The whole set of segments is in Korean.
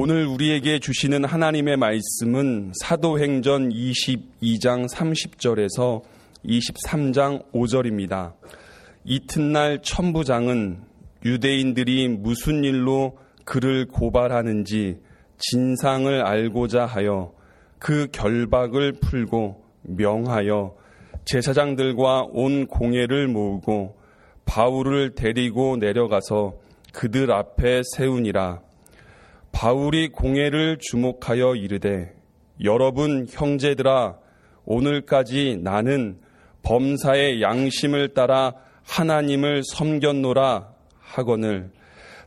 오늘 우리에게 주시는 하나님의 말씀은 사도행전 22장 30절에서 23장 5절입니다. 이튿날 천부장은 유대인들이 무슨 일로 그를 고발하는지 진상을 알고자 하여 그 결박을 풀고 명하여 제사장들과 온 공회를 모으고 바울을 데리고 내려가서 그들 앞에 세우니라. 바울이 공회를 주목하여 이르되 여러분 형제들아 오늘까지 나는 범사의 양심을 따라 하나님을 섬겼노라 하거늘.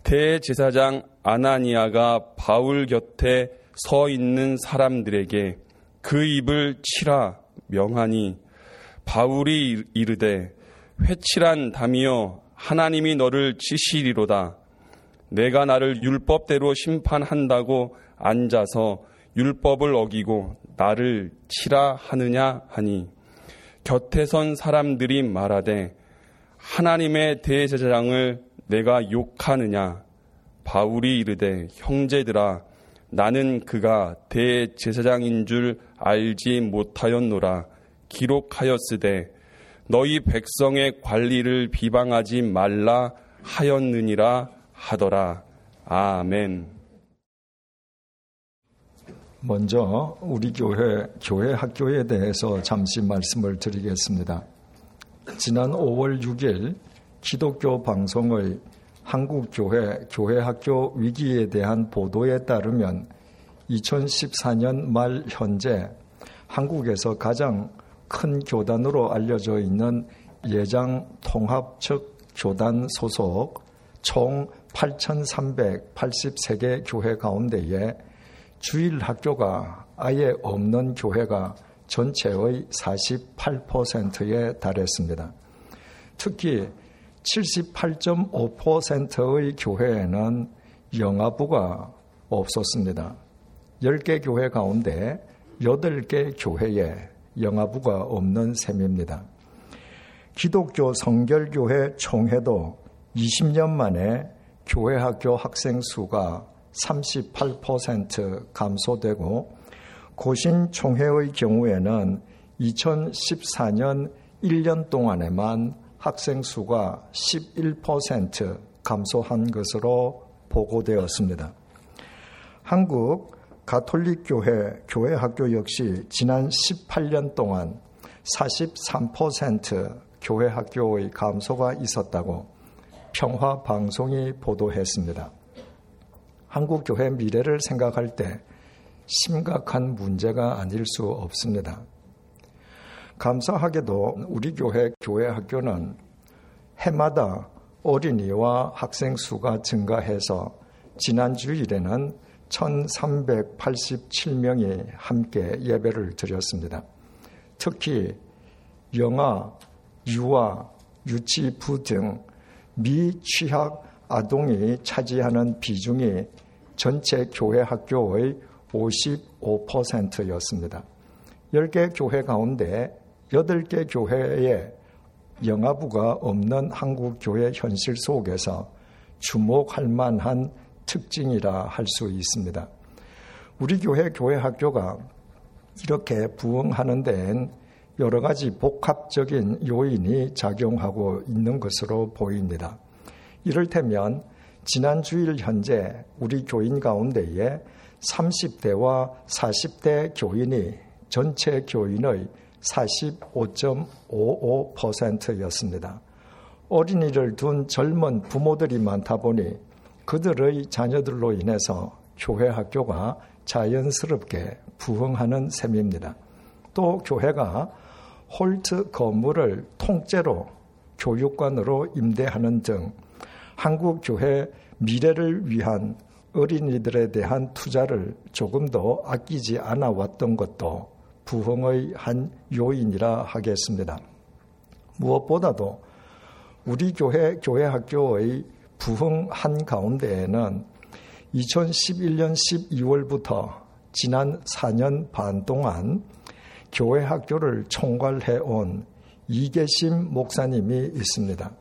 대제사장 아나니아가 바울 곁에 서 있는 사람들에게 그 입을 치라 명하니 바울이 이르되 회칠한 담이여 하나님이 너를 치시리로다 내가 나를 율법대로 심판한다고 앉아서 율법을 어기고 나를 치라 하느냐 하니 곁에 선 사람들이 말하되 하나님의 대제사장을 내가 욕하느냐? 바울이 이르되 형제들아 나는 그가 대제사장인 줄 알지 못하였노라. 기록하였으되 너희 백성의 관리를 비방하지 말라 하였느니라 하더라. 아멘. 먼저 우리 교회 교회 학교에 대해서 잠시 말씀을 드리겠습니다. 지난 5월 6일 기독교 방송의 한국 교회 교회 학교 위기에 대한 보도에 따르면 2014년 말 현재 한국에서 가장 큰 교단으로 알려져 있는 예장 통합 측 교단 소속 총 8,383개 교회 가운데에 주일 학교가 아예 없는 교회가 전체의 48%에 달했습니다. 특히 78.5%의 교회에는 영아부가 없었습니다. 10개 교회 가운데 8개 교회에 영아부가 없는 셈입니다. 기독교 성결교회 총회도 20년 만에 교회 학교 학생 수가 38% 감소되고 고신 총회의 경우에는 2014년 1년 동안에만 학생 수가 11% 감소한 것으로 보고되었습니다. 한국 가톨릭 교회 교회 학교 역시 지난 18년 동안 43% 교회 학교의 감소가 있었다고 평화 방송이 보도했습니다. 한국 교회 미래를 생각할 때 심각한 문제가 아닐 수 없습니다. 감사하게도 우리 교회 교회 학교는 해마다 어린이와 학생 수가 증가해서 지난 주일에는 1387명이 함께 예배를 드렸습니다. 특히 영아, 유아, 유치부 등 미취학 아동이 차지하는 비중이 전체 교회 학교의 55%였습니다. 10개 교회 가운데 8개 교회에 영아부가 없는 한국 교회 현실 속에서 주목할 만한 특징이라 할 수 있습니다. 우리 교회 교회 학교가 이렇게 부흥하는 데엔 여러 가지 복합적인 요인이 작용하고 있는 것으로 보입니다. 이를테면 지난 주일 현재 우리 교인 가운데에 30대와 40대 교인이 전체 교인의 45.55%였습니다. 어린이를 둔 젊은 부모들이 많다 보니 그들의 자녀들로 인해서 교회 학교가 자연스럽게 부흥하는 셈입니다. 또 교회가 홀트 건물을 통째로 교육관으로 임대하는 등 한국 교회 미래를 위한 어린이들에 대한 투자를 조금 더 아끼지 않아 왔던 것도 부흥의 한 요인이라 하겠습니다. 무엇보다도 우리 교회 교회 학교의 부흥 한 가운데에는 2011년 12월부터 지난 4년 반 동안 교회 학교를 총괄해 온 이계심 목사님이 있습니다.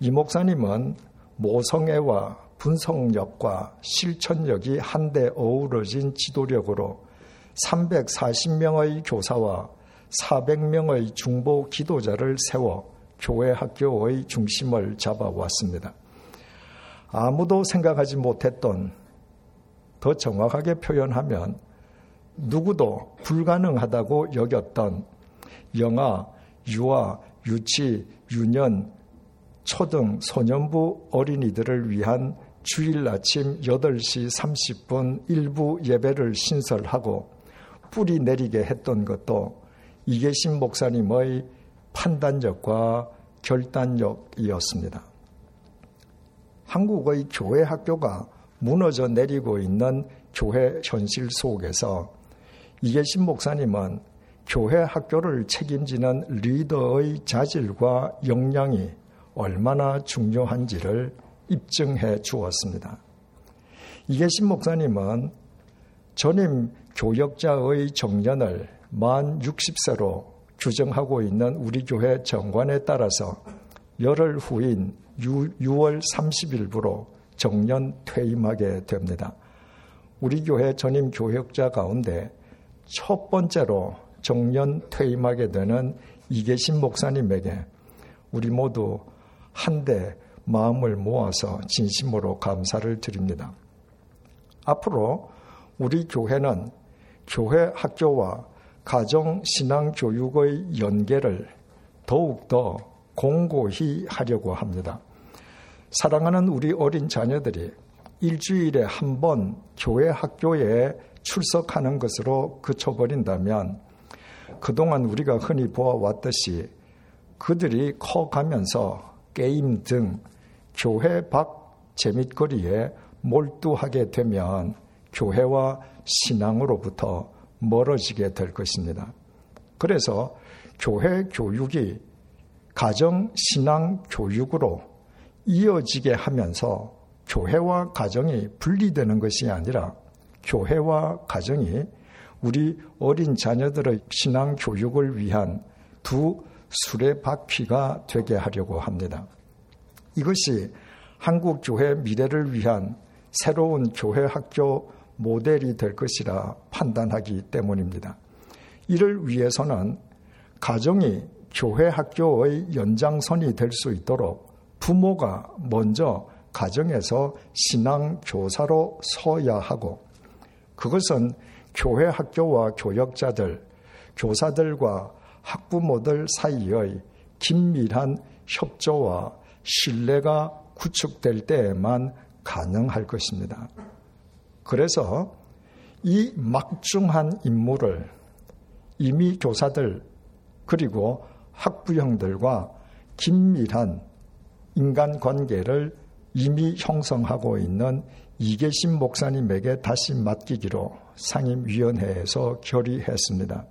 이 목사님은 모성애와 분석력과 실천력이 한데 어우러진 지도력으로 340명의 교사와 400명의 중보 기도자를 세워 교회 학교의 중심을 잡아왔습니다. 아무도 생각하지 못했던 더 정확하게 표현하면 누구도 불가능하다고 여겼던 영아, 유아, 유치, 유년, 초등, 소년부 어린이들을 위한 주일 아침 8시 30분 일부 예배를 신설하고 뿌리 내리게 했던 것도 이계신 목사님의 판단력과 결단력이었습니다. 한국의 교회 학교가 무너져 내리고 있는 교회 현실 속에서 이계신 목사님은 교회 학교를 책임지는 리더의 자질과 역량이 얼마나 중요한지를 입증해 주었습니다. 이계신 목사님은 전임 교역자의 정년을 만 60세로 규정하고 있는 우리 교회 정관에 따라서 열흘 후인 6월 30일부로 정년 퇴임하게 됩니다. 우리 교회 전임 교역자 가운데 첫 번째로 정년 퇴임하게 되는 이계신 목사님에게 우리 모두 한데 마음을 모아서 진심으로 감사를 드립니다. 앞으로 우리 교회는 교회 학교와 가정 신앙 교육의 연계를 더욱더 공고히 하려고 합니다. 사랑하는 우리 어린 자녀들이 일주일에 한 번 교회 학교에 출석하는 것으로 그쳐버린다면 그동안 우리가 흔히 보아왔듯이 그들이 커가면서 게임 등 교회 밖 재밌거리에 몰두하게 되면 교회와 신앙으로부터 멀어지게 될 것입니다. 그래서 교회 교육이 가정 신앙 교육으로 이어지게 하면서 교회와 가정이 분리되는 것이 아니라 교회와 가정이 우리 어린 자녀들의 신앙 교육을 위한 두 수레바퀴가 되게 하려고 합니다. 이것이 한국 교회 미래를 위한 새로운 교회 학교 모델이 될 것이라 판단하기 때문입니다. 이를 위해서는 가정이 교회 학교의 연장선이 될 수 있도록 부모가 먼저 가정에서 신앙 교사로 서야 하고 그것은 교회 학교와 교역자들, 교사들과 학부모들 사이의 긴밀한 협조와 신뢰가 구축될 때에만 가능할 것입니다. 그래서 이 막중한 임무를 이미 교사들 그리고 학부형들과 긴밀한 인간관계를 이미 형성하고 있는 이계신 목사님에게 다시 맡기기로 상임위원회에서 결의했습니다.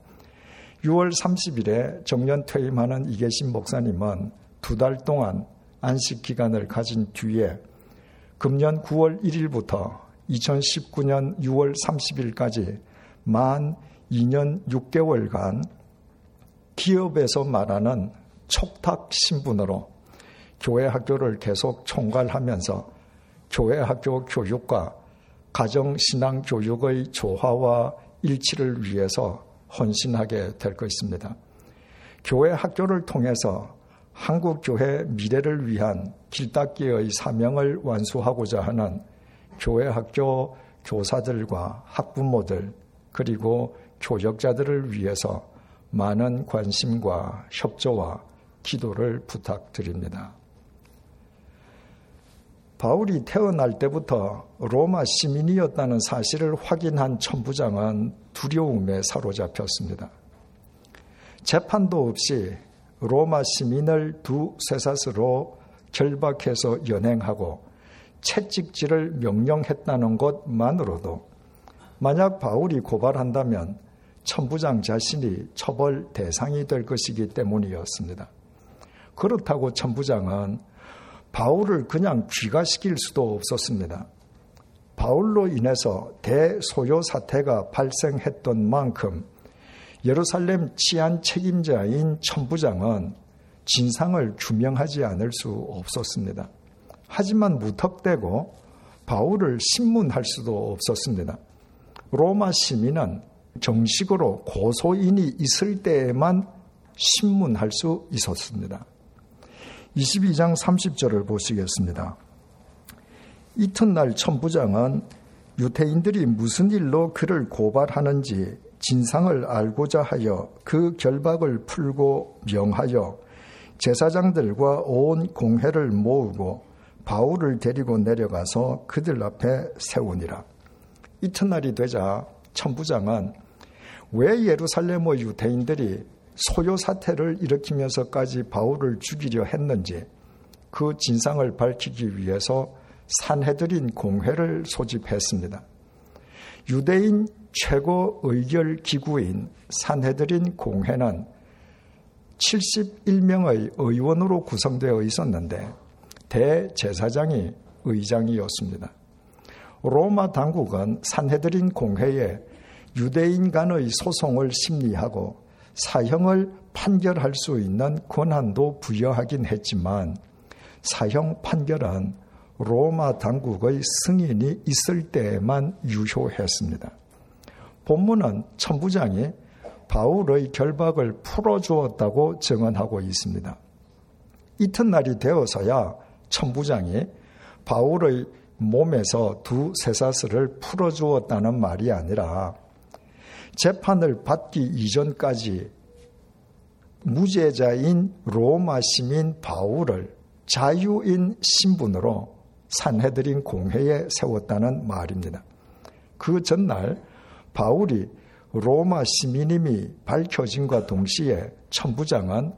6월 30일에 정년 퇴임하는 이계신 목사님은 두 달 동안 안식 기간을 가진 뒤에 금년 9월 1일부터 2019년 6월 30일까지 만 2년 6개월간 기업에서 말하는 촉탁 신분으로 교회 학교를 계속 총괄하면서 교회 학교 교육과 가정 신앙 교육의 조화와 일치를 위해서 헌신하게 될 것입니다. 교회 학교를 통해서 한국 교회 미래를 위한 길닦기의 사명을 완수하고자 하는 교회 학교 교사들과 학부모들 그리고 교역자들을 위해서 많은 관심과 협조와 기도를 부탁드립니다. 바울이 태어날 때부터 로마 시민이었다는 사실을 확인한 천부장은 두려움에 사로잡혔습니다. 재판도 없이 로마 시민을 두 쇠사스로 결박해서 연행하고 채찍질을 명령했다는 것만으로도 만약 바울이 고발한다면 천부장 자신이 처벌 대상이 될 것이기 때문이었습니다. 그렇다고 천부장은 바울을 그냥 귀가시킬 수도 없었습니다. 바울로 인해서 대소요 사태가 발생했던 만큼 예루살렘 치안 책임자인 천부장은 진상을 규명하지 않을 수 없었습니다. 하지만 무턱대고 바울을 신문할 수도 없었습니다. 로마 시민은 정식으로 고소인이 있을 때에만 신문할 수 있었습니다. 22장 30절을 보시겠습니다. 이튿날 천부장은 유태인들이 무슨 일로 그를 고발하는지 진상을 알고자 하여 그 결박을 풀고 명하여 제사장들과 온 공회를 모으고 바울을 데리고 내려가서 그들 앞에 세우니라. 이튿날이 되자 천부장은 왜 예루살렘의 유대인들이 소요 사태를 일으키면서까지 바울을 죽이려 했는지 그 진상을 밝히기 위해서 산해드린 공회를 소집했습니다. 유대인 최고 의결 기구인 산해드린 공회는 71명의 의원으로 구성되어 있었는데 대제사장이 의장이었습니다. 로마 당국은 산해드린 공회에 유대인 간의 소송을 심리하고 사형을 판결할 수 있는 권한도 부여하긴 했지만 사형 판결은 로마 당국의 승인이 있을 때에만 유효했습니다. 본문은 천부장이 바울의 결박을 풀어주었다고 증언하고 있습니다. 이튿날이 되어서야 천부장이 바울의 몸에서 두 쇠사슬을 풀어주었다는 말이 아니라 재판을 받기 이전까지 무죄자인 로마 시민 바울을 자유인 신분으로 산해드린 공회에 세웠다는 말입니다. 그 전날 바울이 로마 시민임이 밝혀진과 동시에 천부장은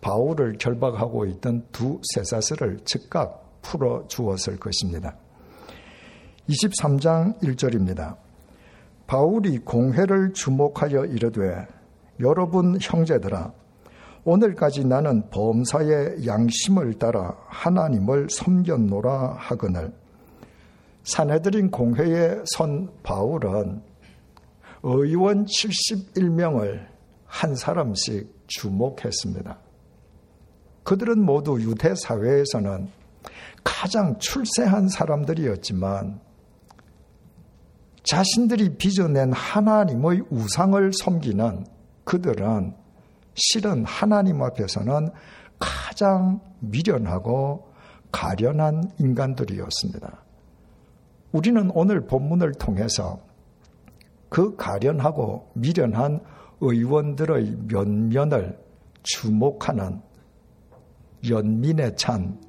바울을 결박하고 있던 두 쇠사슬을 즉각 풀어 주었을 것입니다. 23장 1절입니다. 바울이 공회를 주목하여 이르되 여러분 형제들아 오늘까지 나는 범사의 양심을 따라 하나님을 섬겼노라 하거늘 사내들인 공회에 선 바울은 의원 71명을 한 사람씩 주목했습니다. 그들은 모두 유대 사회에서는 가장 출세한 사람들이었지만 자신들이 빚어낸 하나님의 우상을 섬기는 그들은 실은 하나님 앞에서는 가장 미련하고 가련한 인간들이었습니다. 우리는 오늘 본문을 통해서 그 가련하고 미련한 의원들의 면면을 주목하는 연민에 찬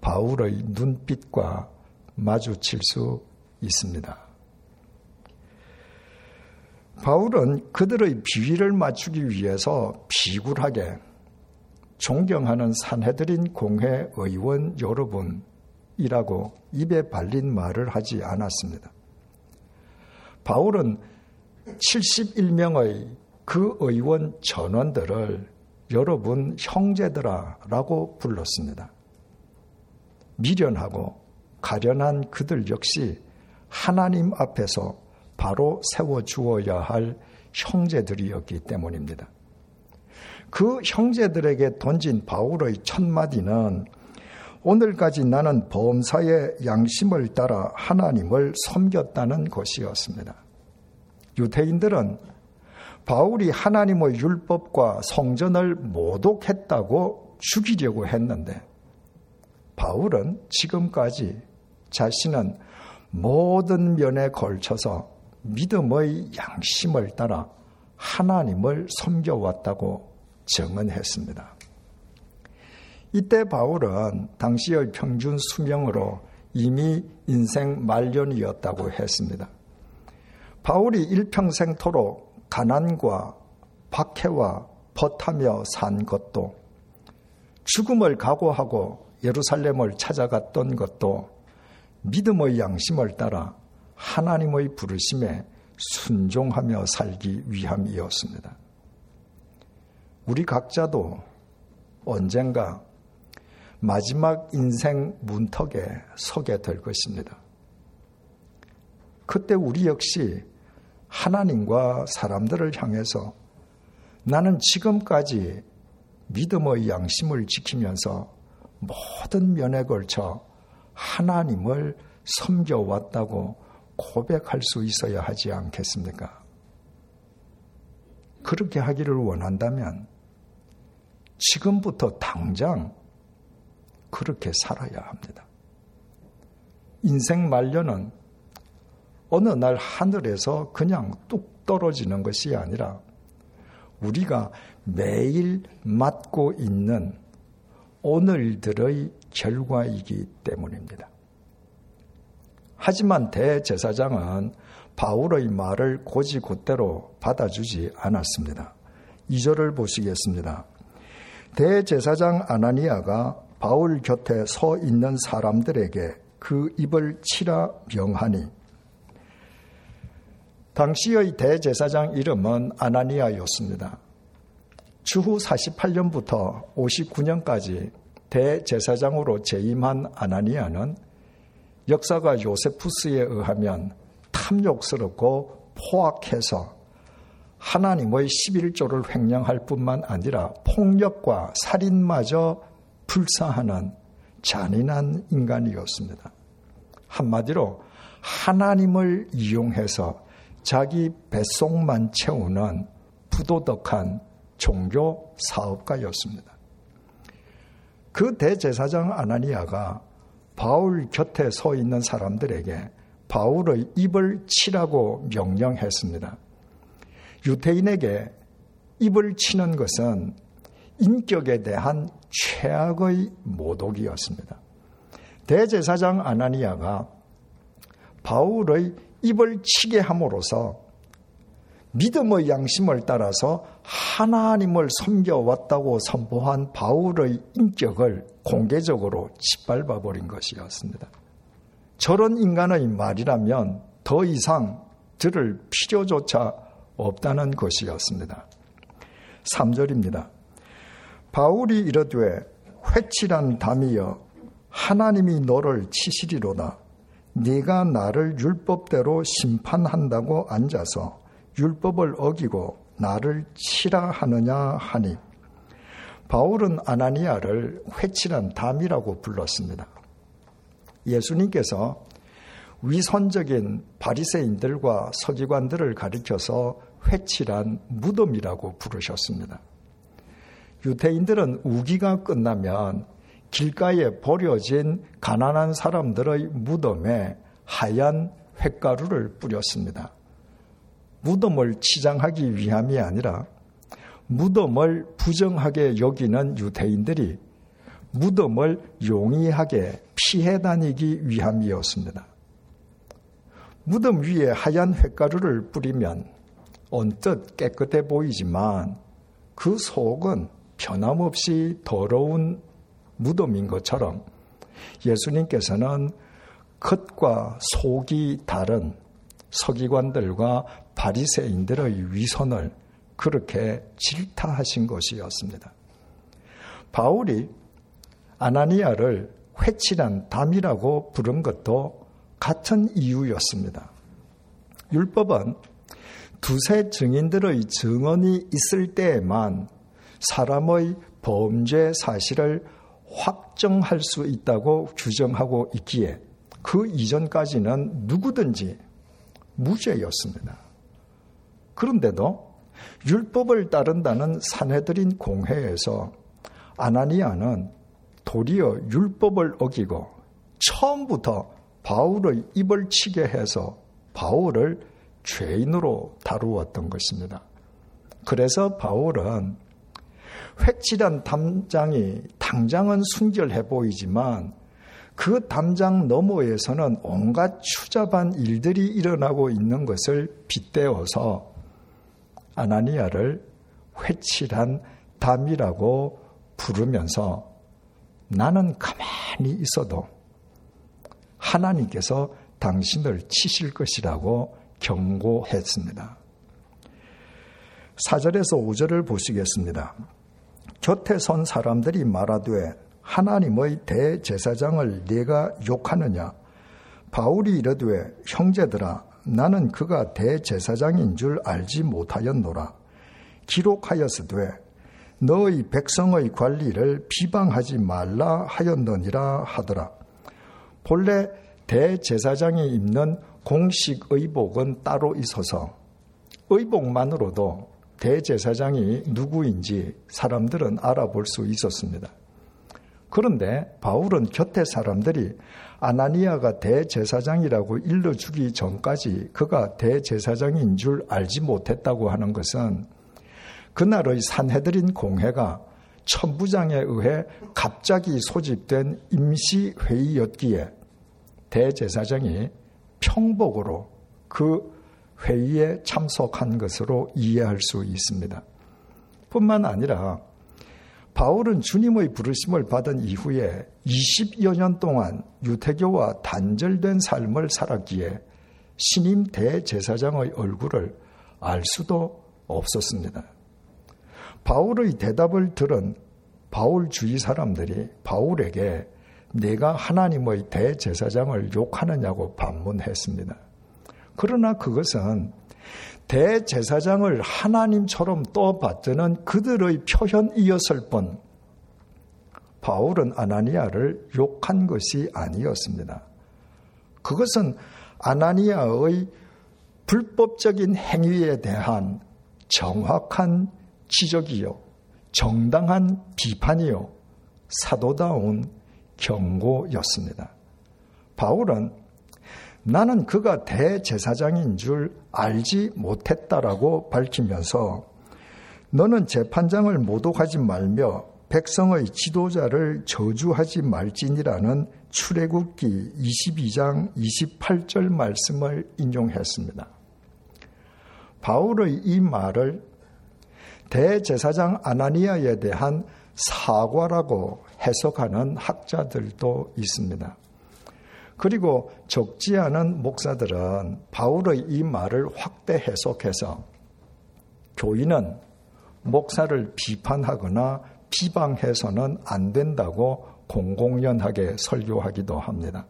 바울의 눈빛과 마주칠 수 있습니다. 바울은 그들의 비위를 맞추기 위해서 비굴하게 존경하는 산해드린 공회 의원 여러분이라고 입에 발린 말을 하지 않았습니다. 바울은 71명의 그 의원 전원들을 여러분 형제들아라고 불렀습니다. 미련하고 가련한 그들 역시 하나님 앞에서 바로 세워 주어야 할 형제들이었기 때문입니다. 그 형제들에게 던진 바울의 첫 마디는 오늘까지 나는 범사의 양심을 따라 하나님을 섬겼다는 것이었습니다. 유태인들은 바울이 하나님의 율법과 성전을 모독했다고 죽이려고 했는데 바울은 지금까지 자신은 모든 면에 걸쳐서 믿음의 양심을 따라 하나님을 섬겨왔다고 증언했습니다. 이때 바울은 당시의 평균 수명으로 이미 인생 말년이었다고 했습니다. 바울이 일평생토록 가난과 박해와 버타며 산 것도 죽음을 각오하고 예루살렘을 찾아갔던 것도 믿음의 양심을 따라 하나님의 부르심에 순종하며 살기 위함이었습니다. 우리 각자도 언젠가 마지막 인생 문턱에 서게 될 것입니다. 그때 우리 역시 하나님과 사람들을 향해서 나는 지금까지 믿음의 양심을 지키면서 모든 면에 걸쳐 하나님을 섬겨왔다고 고백할 수 있어야 하지 않겠습니까? 그렇게 하기를 원한다면 지금부터 당장 그렇게 살아야 합니다. 인생 말년은 어느 날 하늘에서 그냥 뚝 떨어지는 것이 아니라 우리가 매일 맞고 있는 오늘들의 결과이기 때문입니다. 하지만 대제사장은 바울의 말을 고지곧대로 받아주지 않았습니다. 2절을 보시겠습니다. 대제사장 아나니아가 바울 곁에 서 있는 사람들에게 그 입을 치라 명하니 당시의 대제사장 이름은 아나니아였습니다. 추후 48년부터 59년까지 대제사장으로 재임한 아나니아는 역사가 요세푸스에 의하면 탐욕스럽고 포악해서 하나님의 11조를 횡령할 뿐만 아니라 폭력과 살인마저 불사하는 잔인한 인간이었습니다. 한마디로 하나님을 이용해서 자기 뱃속만 채우는 부도덕한 종교 사업가였습니다. 그 대제사장 아나니아가 바울 곁에 서 있는 사람들에게 바울의 입을 치라고 명령했습니다. 유태인에게 입을 치는 것은 인격에 대한 최악의 모독이었습니다. 대제사장 아나니아가 바울의 입을 치게 함으로써 믿음의 양심을 따라서 하나님을 섬겨왔다고 선포한 바울의 인격을 공개적으로 짓밟아 버린 것이었습니다. 저런 인간의 말이라면 더 이상 들을 필요조차 없다는 것이었습니다. 3절입니다. 바울이 이르되 회칠한 담이여 하나님이 너를 치시리로다. 네가 나를 율법대로 심판한다고 앉아서 율법을 어기고 나를 치라 하느냐 하니 바울은 아나니아를 회칠한 담이라고 불렀습니다. 예수님께서 위선적인 바리새인들과 서기관들을 가리켜서 회칠한 무덤이라고 부르셨습니다. 유태인들은 우기가 끝나면 길가에 버려진 가난한 사람들의 무덤에 하얀 횟가루를 뿌렸습니다. 무덤을 치장하기 위함이 아니라 무덤을 부정하게 여기는 유태인들이 무덤을 용이하게 피해 다니기 위함이었습니다. 무덤 위에 하얀 횟가루를 뿌리면 언뜻 깨끗해 보이지만 그 속은 변함없이 더러운 무덤인 것처럼 예수님께서는 겉과 속이 다른 서기관들과 바리새인들의 위선을 그렇게 질타하신 것이었습니다. 바울이 아나니아를 회칠한 담이라고 부른 것도 같은 이유였습니다. 율법은 두세 증인들의 증언이 있을 때에만 사람의 범죄 사실을 확정할 수 있다고 규정하고 있기에 그 이전까지는 누구든지 무죄였습니다. 그런데도 율법을 따른다는 사내들인 공회에서 아나니아는 도리어 율법을 어기고 처음부터 바울의 입을 치게 해서 바울을 죄인으로 다루었던 것입니다. 그래서 바울은 획칠한 담장이 당장은 순결해 보이지만 그 담장 너머에서는 온갖 추잡한 일들이 일어나고 있는 것을 빗대어서 아나니아를 회칠한 담이라고 부르면서 나는 가만히 있어도 하나님께서 당신을 치실 것이라고 경고했습니다. 4절에서 5절을 보시겠습니다. 곁에 선 사람들이 말하되 하나님의 대제사장을 네가 욕하느냐? 바울이 이르되 형제들아 나는 그가 대제사장인 줄 알지 못하였노라. 기록하였으되 너희 백성의 관리를 비방하지 말라 하였느니라 하더라. 본래 대제사장이 입는 공식 의복은 따로 있어서 의복만으로도 대제사장이 누구인지 사람들은 알아볼 수 있었습니다. 그런데 바울은 곁에 사람들이 아나니아가 대제사장이라고 일러주기 전까지 그가 대제사장인 줄 알지 못했다고 하는 것은 그날의 산해드린 공회가 천부장에 의해 갑자기 소집된 임시회의였기에 대제사장이 평복으로 그 회의에 참석한 것으로 이해할 수 있습니다. 뿐만 아니라 바울은 주님의 부르심을 받은 이후에 20여 년 동안 유태교와 단절된 삶을 살았기에 신임 대제사장의 얼굴을 알 수도 없었습니다. 바울의 대답을 들은 바울 주위 사람들이 바울에게 내가 하나님의 대제사장을 욕하느냐고 반문했습니다. 그러나 그것은 대제사장을 하나님처럼 떠받드는 그들의 표현이었을 뿐 바울은 아나니아를 욕한 것이 아니었습니다. 그것은 아나니아의 불법적인 행위에 대한 정확한 지적이요, 정당한 비판이요, 사도다운 경고였습니다. 바울은 나는 그가 대제사장인 줄 알지 못했다라고 밝히면서 너는 재판장을 모독하지 말며 백성의 지도자를 저주하지 말지니라는 출애굽기 22장 28절 말씀을 인용했습니다. 바울의 이 말을 대제사장 아나니아에 대한 사과라고 해석하는 학자들도 있습니다. 그리고 적지 않은 목사들은 바울의 이 말을 확대 해석해서 교인은 목사를 비판하거나 비방해서는 안 된다고 공공연하게 설교하기도 합니다.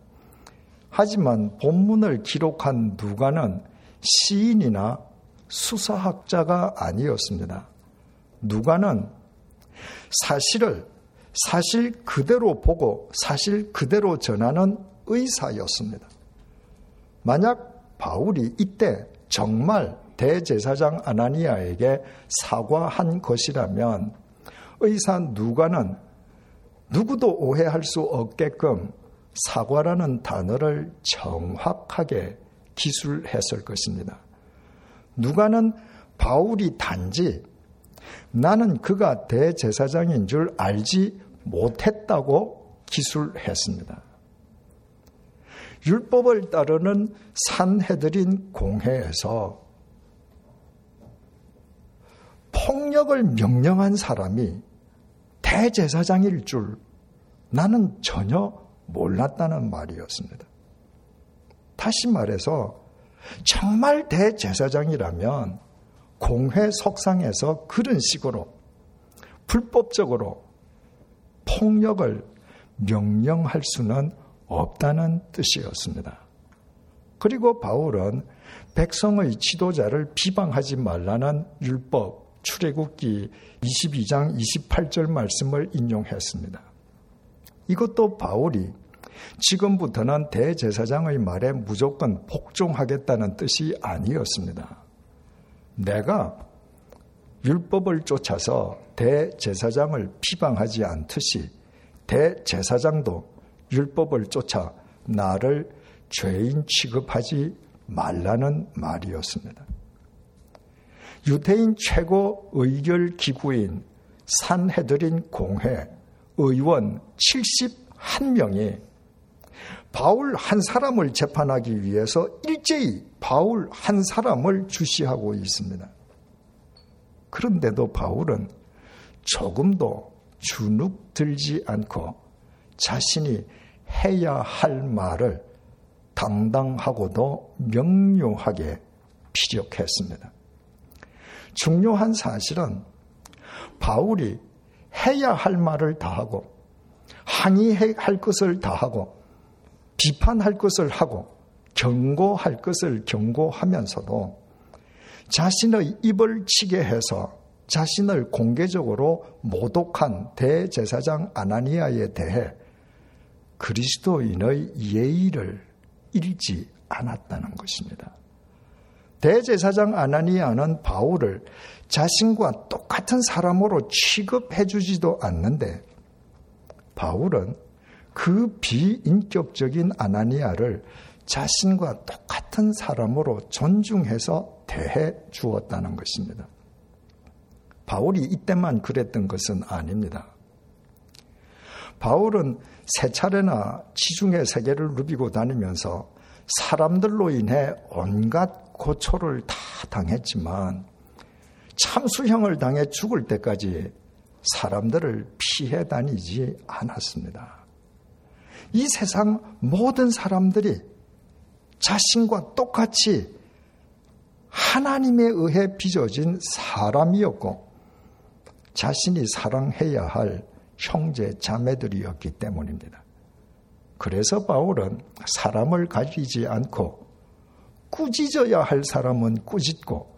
하지만 본문을 기록한 누가는 시인이나 수사학자가 아니었습니다. 누가는 사실을 사실 그대로 보고 사실 그대로 전하는 의사였습니다. 만약 바울이 이때 정말 대제사장 아나니아에게 사과한 것이라면 의사 누가는 누구도 오해할 수 없게끔 사과라는 단어를 정확하게 기술했을 것입니다. 누가는 바울이 단지 나는 그가 대제사장인 줄 알지 못했다고 기술했습니다. 율법을 따르는 산해드린 공회에서 폭력을 명령한 사람이 대제사장일 줄 나는 전혀 몰랐다는 말이었습니다. 다시 말해서 정말 대제사장이라면 공회 석상에서 그런 식으로 불법적으로 폭력을 명령할 수는 없다는 뜻이었습니다. 그리고 바울은 백성의 지도자를 비방하지 말라는 율법 출애굽기 22장 28절 말씀을 인용했습니다. 이것도 바울이 지금부터는 대제사장의 말에 무조건 복종하겠다는 뜻이 아니었습니다. 내가 율법을 쫓아서 대제사장을 비방하지 않듯이 대제사장도 율법을 쫓아 나를 죄인 취급하지 말라는 말이었습니다. 유태인 최고 의결 기구인 산해드린 공회 의원 71명이 바울 한 사람을 재판하기 위해서 일제히 바울 한 사람을 주시하고 있습니다. 그런데도 바울은 조금도 주눅 들지 않고 자신이 해야 할 말을 당당하고도 명료하게 피력했습니다. 중요한 사실은 바울이 해야 할 말을 다 하고 항의할 것을 다 하고 비판할 것을 하고 경고할 것을 경고하면서도 자신의 입을 치게 해서 자신을 공개적으로 모독한 대제사장 아나니아에 대해 그리스도인의 예의를 잃지 않았다는 것입니다. 대제사장 아나니아는 바울을 자신과 똑같은 사람으로 취급해 주지도 않는데 바울은 그 비인격적인 아나니아를 자신과 똑같은 사람으로 존중해서 대해 주었다는 것입니다. 바울이 이때만 그랬던 것은 아닙니다. 바울은 세 차례나 지중해 세계를 누비고 다니면서 사람들로 인해 온갖 고초를 다 당했지만 참수형을 당해 죽을 때까지 사람들을 피해 다니지 않았습니다. 이 세상 모든 사람들이 자신과 똑같이 하나님에 의해 빚어진 사람이었고 자신이 사랑해야 할 형제 자매들이었기 때문입니다. 그래서 바울은 사람을 가리지 않고 꾸짖어야 할 사람은 꾸짖고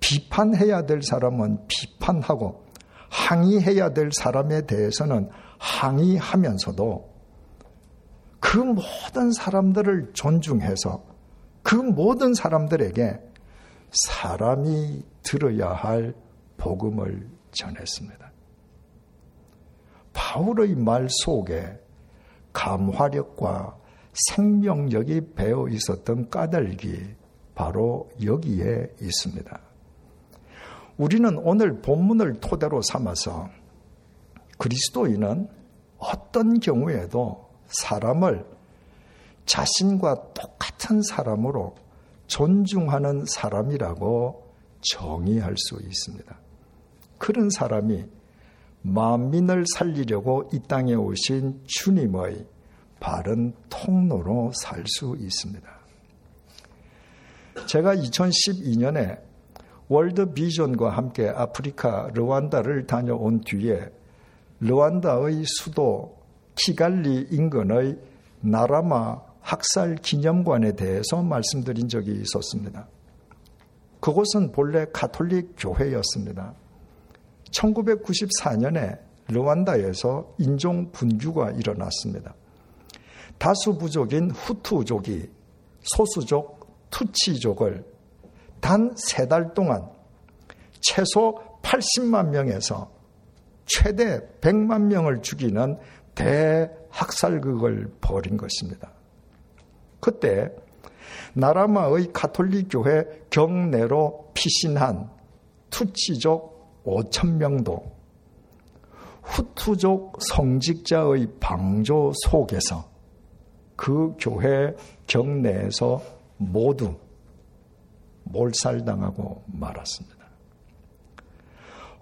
비판해야 될 사람은 비판하고 항의해야 될 사람에 대해서는 항의하면서도 그 모든 사람들을 존중해서 그 모든 사람들에게 사람이 들어야 할 복음을 전했습니다. 바울의 말 속에 감화력과 생명력이 배어 있었던 까닭이 바로 여기에 있습니다. 우리는 오늘 본문을 토대로 삼아서 그리스도인은 어떤 경우에도 사람을 자신과 똑같은 사람으로 존중하는 사람이라고 정의할 수 있습니다. 그런 사람이 만민을 살리려고 이 땅에 오신 주님의 바른 통로로 살 수 있습니다. 제가 2012년에 월드 비전과 함께 아프리카 르완다를 다녀온 뒤에 르완다의 수도 키갈리 인근의 나라마 학살 기념관에 대해서 말씀드린 적이 있었습니다. 그곳은 본래 가톨릭 교회였습니다. 1994년에 르완다에서 인종 분규가 일어났습니다. 다수 부족인 후투족이 소수족 투치족을 단 세 달 동안 최소 80만 명에서 최대 100만 명을 죽이는 대학살극을 벌인 것입니다. 그때 나라마의 가톨릭 교회 경내로 피신한 투치족 5천 명도 후투족 성직자의 방조 속에서 그 교회 경내에서 모두 몰살당하고 말았습니다.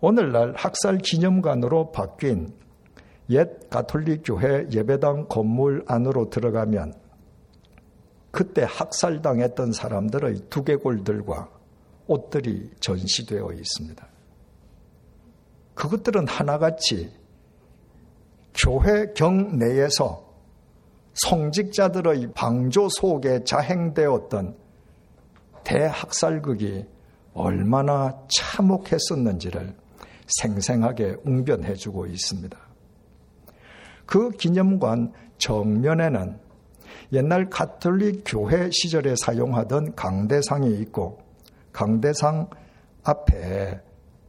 오늘날 학살 기념관으로 바뀐 옛 가톨릭 교회 예배당 건물 안으로 들어가면 그때 학살당했던 사람들의 두개골들과 옷들이 전시되어 있습니다. 그것들은 하나같이 교회 경내에서 성직자들의 방조 속에 자행되었던 대학살극이 얼마나 참혹했었는지를 생생하게 웅변해주고 있습니다. 그 기념관 정면에는 옛날 가톨릭 교회 시절에 사용하던 강대상이 있고 강대상 앞에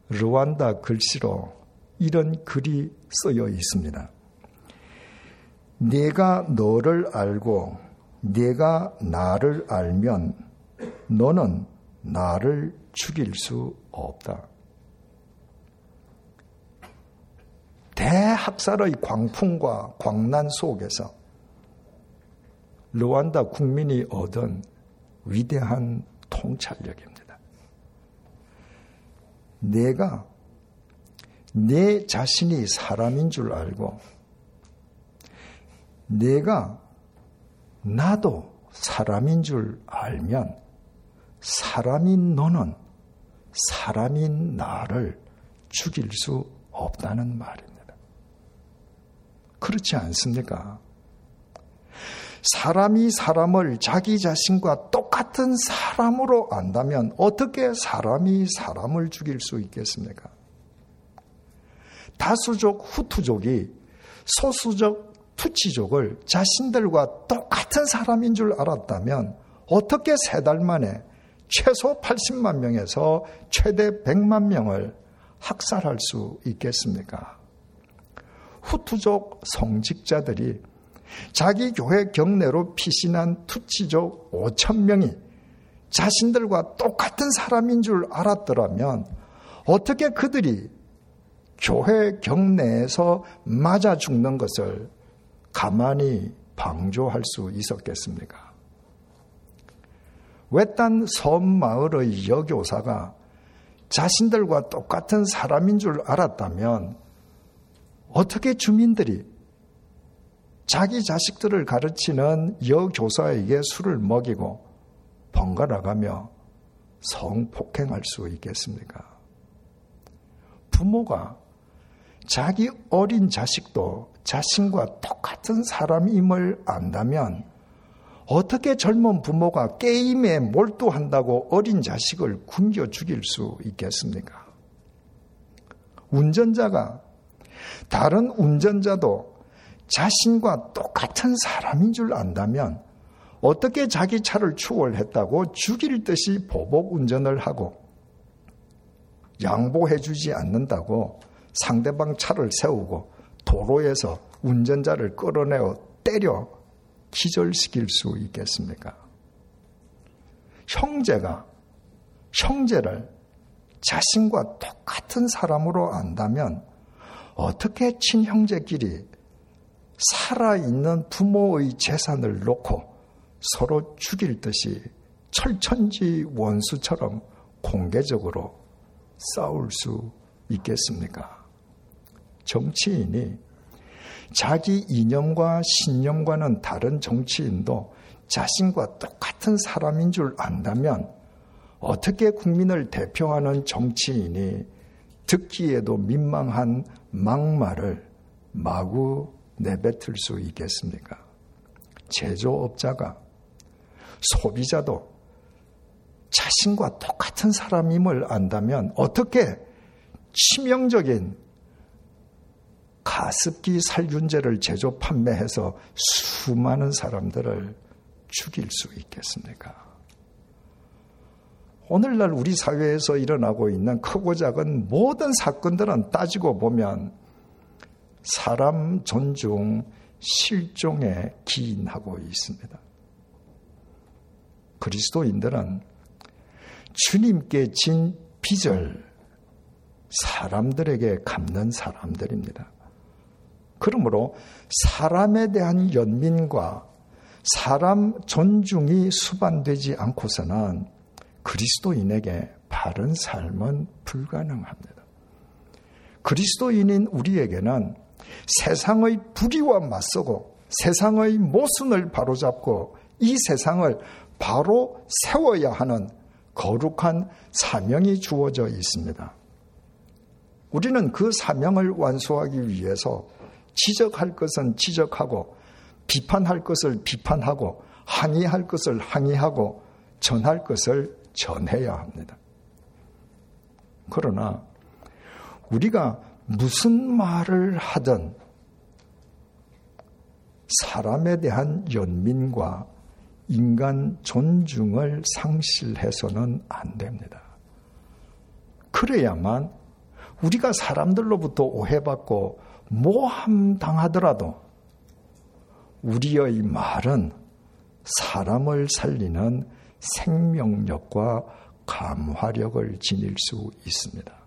르완다 글씨로 이런 글이 쓰여 있습니다. 내가 너를 알고 내가 나를 알면 너는 나를 죽일 수 없다. 대학살의 광풍과 광난 속에서 르완다 국민이 얻은 위대한 통찰력입니다. 내가 내 자신이 사람인 줄 알고 내가 나도 사람인 줄 알면 사람인 너는 사람인 나를 죽일 수 없다는 말입니다. 그렇지 않습니까? 사람이 사람을 자기 자신과 똑같은 사람으로 안다면 어떻게 사람이 사람을 죽일 수 있겠습니까? 다수족 후투족이 소수족 투치족을 자신들과 똑같은 사람인 줄 알았다면 어떻게 세 달 만에 최소 80만 명에서 최대 100만 명을 학살할 수 있겠습니까? 후투족 성직자들이 자기 교회 경내로 피신한 투치족 5천 명이 자신들과 똑같은 사람인 줄 알았더라면 어떻게 그들이 교회 경내에서 맞아 죽는 것을 가만히 방조할 수 있었겠습니까? 외딴 섬 마을의 여교사가 자신들과 똑같은 사람인 줄 알았다면 어떻게 주민들이 자기 자식들을 가르치는 여교사에게 술을 먹이고 번갈아가며 성폭행할 수 있겠습니까? 부모가 자기 어린 자식도 자신과 똑같은 사람임을 안다면 어떻게 젊은 부모가 게임에 몰두한다고 어린 자식을 굶겨 죽일 수 있겠습니까? 운전자가 다른 운전자도 자신과 똑같은 사람인 줄 안다면 어떻게 자기 차를 추월했다고 죽일 듯이 보복 운전을 하고 양보해주지 않는다고 상대방 차를 세우고 도로에서 운전자를 끌어내어 때려 기절시킬 수 있겠습니까? 형제가 형제를 자신과 똑같은 사람으로 안다면 어떻게 친형제끼리 살아있는 부모의 재산을 놓고 서로 죽일 듯이 철천지 원수처럼 공개적으로 싸울 수 있겠습니까? 정치인이 자기 이념과 신념과는 다른 정치인도 자신과 똑같은 사람인 줄 안다면 어떻게 국민을 대표하는 정치인이 듣기에도 민망한 막말을 마구 내뱉을 수 있겠습니까? 제조업자가 소비자도 자신과 똑같은 사람임을 안다면 어떻게 치명적인 가습기 살균제를 제조 판매해서 수많은 사람들을 죽일 수 있겠습니까? 오늘날 우리 사회에서 일어나고 있는 크고 작은 모든 사건들은 따지고 보면 사람 존중, 실종에 기인하고 있습니다. 그리스도인들은 주님께 진 빚을 사람들에게 갚는 사람들입니다. 그러므로 사람에 대한 연민과 사람 존중이 수반되지 않고서는 그리스도인에게 바른 삶은 불가능합니다. 그리스도인인 우리에게는 세상의 불의와 맞서고 세상의 모순을 바로잡고 이 세상을 바로 세워야 하는 거룩한 사명이 주어져 있습니다. 우리는 그 사명을 완수하기 위해서 지적할 것은 지적하고 비판할 것을 비판하고 항의할 것을 항의하고 전할 것을 전해야 합니다. 그러나 우리가 무슨 말을 하든 사람에 대한 연민과 인간 존중을 상실해서는 안 됩니다. 그래야만 우리가 사람들로부터 오해받고 모함 당하더라도 우리의 말은 사람을 살리는 생명력과 감화력을 지닐 수 있습니다.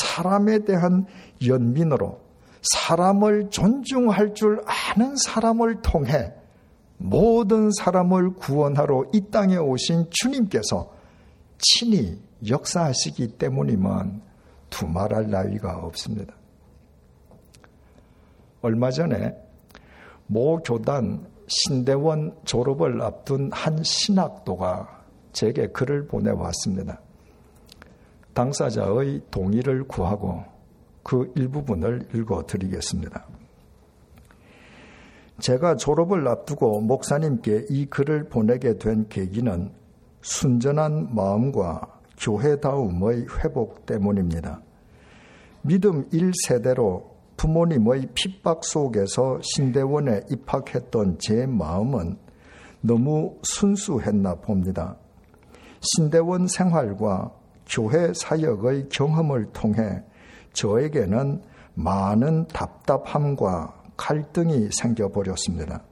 사람에 대한 연민으로 사람을 존중할 줄 아는 사람을 통해 모든 사람을 구원하러 이 땅에 오신 주님께서 친히 역사하시기 때문이면 두말할 나위가 없습니다. 얼마 전에 모 교단 신대원 졸업을 앞둔 한 신학도가 제게 글을 보내왔습니다. 당사자의 동의를 구하고 그 일부분을 읽어 드리겠습니다. 제가 졸업을 앞두고 목사님께 이 글을 보내게 된 계기는 순전한 마음과 교회다움의 회복 때문입니다. 믿음 1세대로 부모님의 핍박 속에서 신대원에 입학했던 제 마음은 너무 순수했나 봅니다. 신대원 생활과 교회 사역의 경험을 통해 저에게는 많은 답답함과 갈등이 생겨버렸습니다.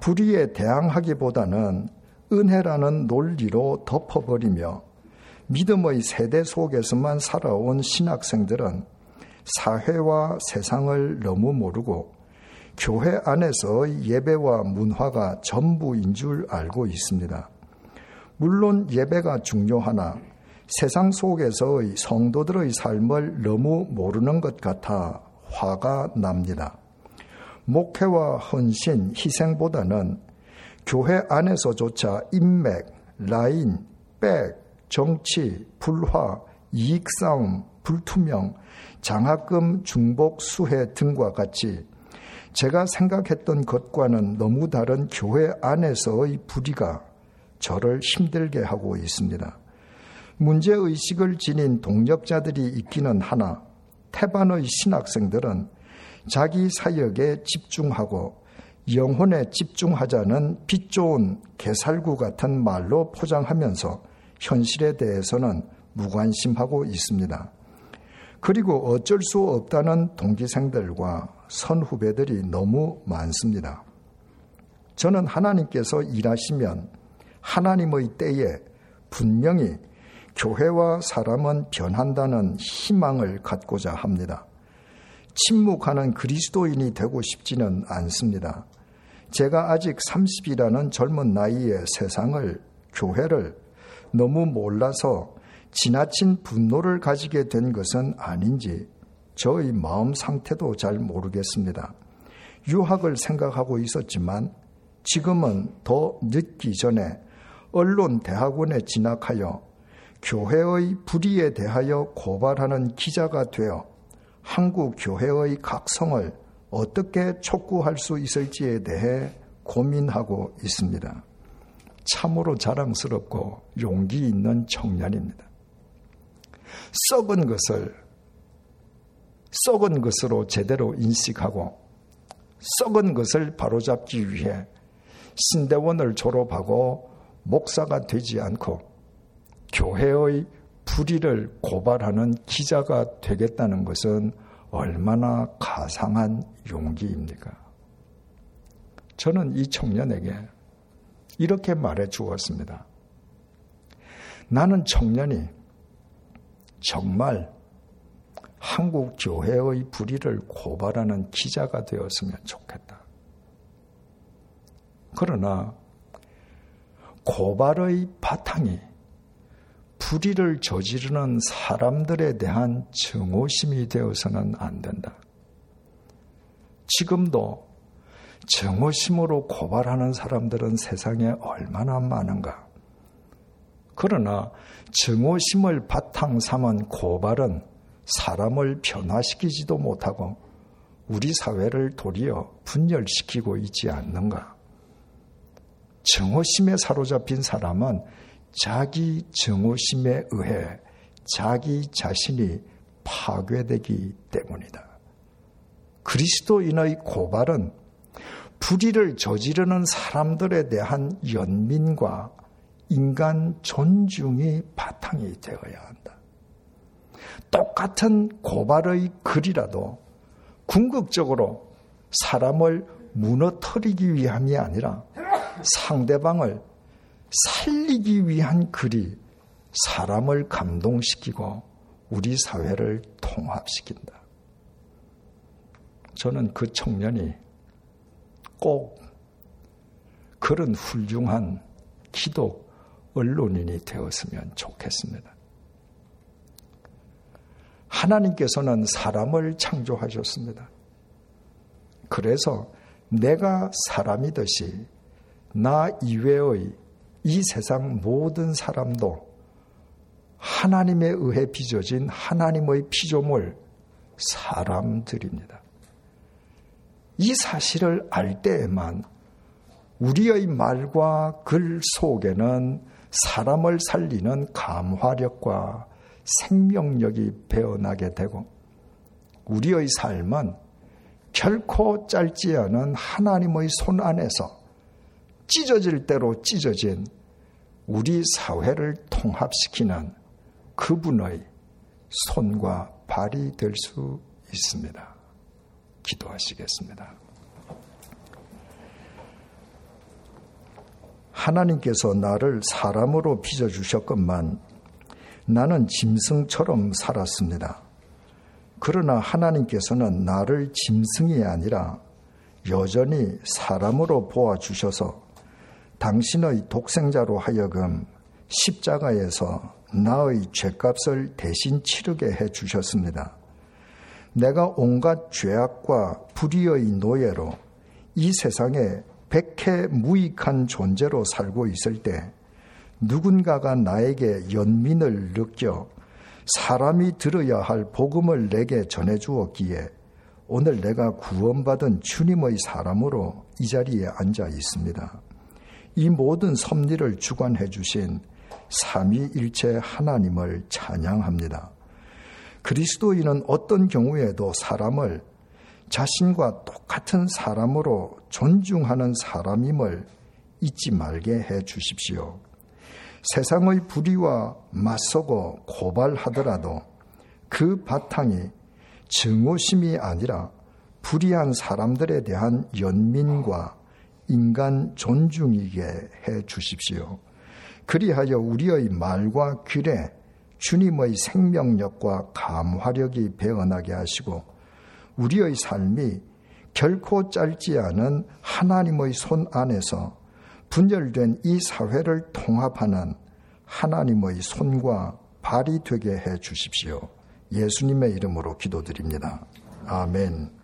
불의에 대항하기보다는 은혜라는 논리로 덮어버리며 믿음의 세대 속에서만 살아온 신학생들은 사회와 세상을 너무 모르고 교회 안에서 예배와 문화가 전부인 줄 알고 있습니다. 물론 예배가 중요하나 세상 속에서의 성도들의 삶을 너무 모르는 것 같아 화가 납니다. 목회와 헌신, 희생보다는 교회 안에서조차 인맥, 라인, 백, 정치, 불화, 이익싸움, 불투명, 장학금, 중복, 수혜 등과 같이 제가 생각했던 것과는 너무 다른 교회 안에서의 불의가 저를 힘들게 하고 있습니다. 문제의식을 지닌 동력자들이 있기는 하나 태반의 신학생들은 자기 사역에 집중하고 영혼에 집중하자는 빛 좋은 개살구 같은 말로 포장하면서 현실에 대해서는 무관심하고 있습니다. 그리고 어쩔 수 없다는 동기생들과 선후배들이 너무 많습니다. 저는 하나님께서 일하시면 하나님의 때에 분명히 교회와 사람은 변한다는 희망을 갖고자 합니다. 침묵하는 그리스도인이 되고 싶지는 않습니다. 제가 아직 30이라는 젊은 나이에 세상을, 교회를 너무 몰라서 지나친 분노를 가지게 된 것은 아닌지 저의 마음 상태도 잘 모르겠습니다. 유학을 생각하고 있었지만 지금은 더 늦기 전에 언론 대학원에 진학하여 교회의 불의에 대하여 고발하는 기자가 되어 한국 교회의 각성을 어떻게 촉구할 수 있을지에 대해 고민하고 있습니다. 참으로 자랑스럽고 용기 있는 청년입니다. 썩은 것을 썩은 것으로 제대로 인식하고 썩은 것을 바로잡기 위해 신대원을 졸업하고 목사가 되지 않고 교회의 불의를 고발하는 기자가 되겠다는 것은 얼마나 가상한 용기입니까? 저는 이 청년에게 이렇게 말해 주었습니다. 나는 청년이 정말 한국 교회의 불의를 고발하는 기자가 되었으면 좋겠다. 그러나 고발의 바탕이 불의를 저지르는 사람들에 대한 증오심이 되어서는 안 된다. 지금도 증오심으로 고발하는 사람들은 세상에 얼마나 많은가. 그러나 증오심을 바탕 삼은 고발은 사람을 변화시키지도 못하고 우리 사회를 도리어 분열시키고 있지 않는가. 증오심에 사로잡힌 사람은 자기 증오심에 의해 자기 자신이 파괴되기 때문이다. 그리스도인의 고발은 불의를 저지르는 사람들에 대한 연민과 인간 존중이 바탕이 되어야 한다. 똑같은 고발의 글이라도 궁극적으로 사람을 무너뜨리기 위함이 아니라 상대방을 살리기 위한 글이 사람을 감동시키고 우리 사회를 통합시킨다. 저는 그 청년이 꼭 그런 훌륭한 기독 언론인이 되었으면 좋겠습니다. 하나님께서는 사람을 창조하셨습니다. 그래서 내가 사람이듯이 나 이외의 이 세상 모든 사람도 하나님에 의해 빚어진 하나님의 피조물 사람들입니다. 이 사실을 알 때에만 우리의 말과 글 속에는 사람을 살리는 감화력과 생명력이 배어나게 되고 우리의 삶은 결코 짧지 않은 하나님의 손 안에서 찢어질 대로 찢어진 우리 사회를 통합시키는 그분의 손과 발이 될 수 있습니다. 기도하시겠습니다. 하나님께서 나를 사람으로 빚어주셨건만 나는 짐승처럼 살았습니다. 그러나 하나님께서는 나를 짐승이 아니라 여전히 사람으로 보아주셔서 당신의 독생자로 하여금 십자가에서 나의 죄값을 대신 치르게 해 주셨습니다. 내가 온갖 죄악과 불의의 노예로 이 세상에 백해 무익한 존재로 살고 있을 때 누군가가 나에게 연민을 느껴 사람이 들어야 할 복음을 내게 전해 주었기에 오늘 내가 구원받은 주님의 사람으로 이 자리에 앉아 있습니다. 이 모든 섭리를 주관해 주신 삼위일체 하나님을 찬양합니다. 그리스도인은 어떤 경우에도 사람을 자신과 똑같은 사람으로 존중하는 사람임을 잊지 말게 해 주십시오. 세상의 불의와 맞서고 고발하더라도 그 바탕이 증오심이 아니라 불의한 사람들에 대한 연민과 인간 존중이게 해 주십시오. 그리하여 우리의 말과 귀에 주님의 생명력과 감화력이 배어나게 하시고 우리의 삶이 결코 짧지 않은 하나님의 손 안에서 분열된 이 사회를 통합하는 하나님의 손과 발이 되게 해 주십시오. 예수님의 이름으로 기도드립니다. 아멘.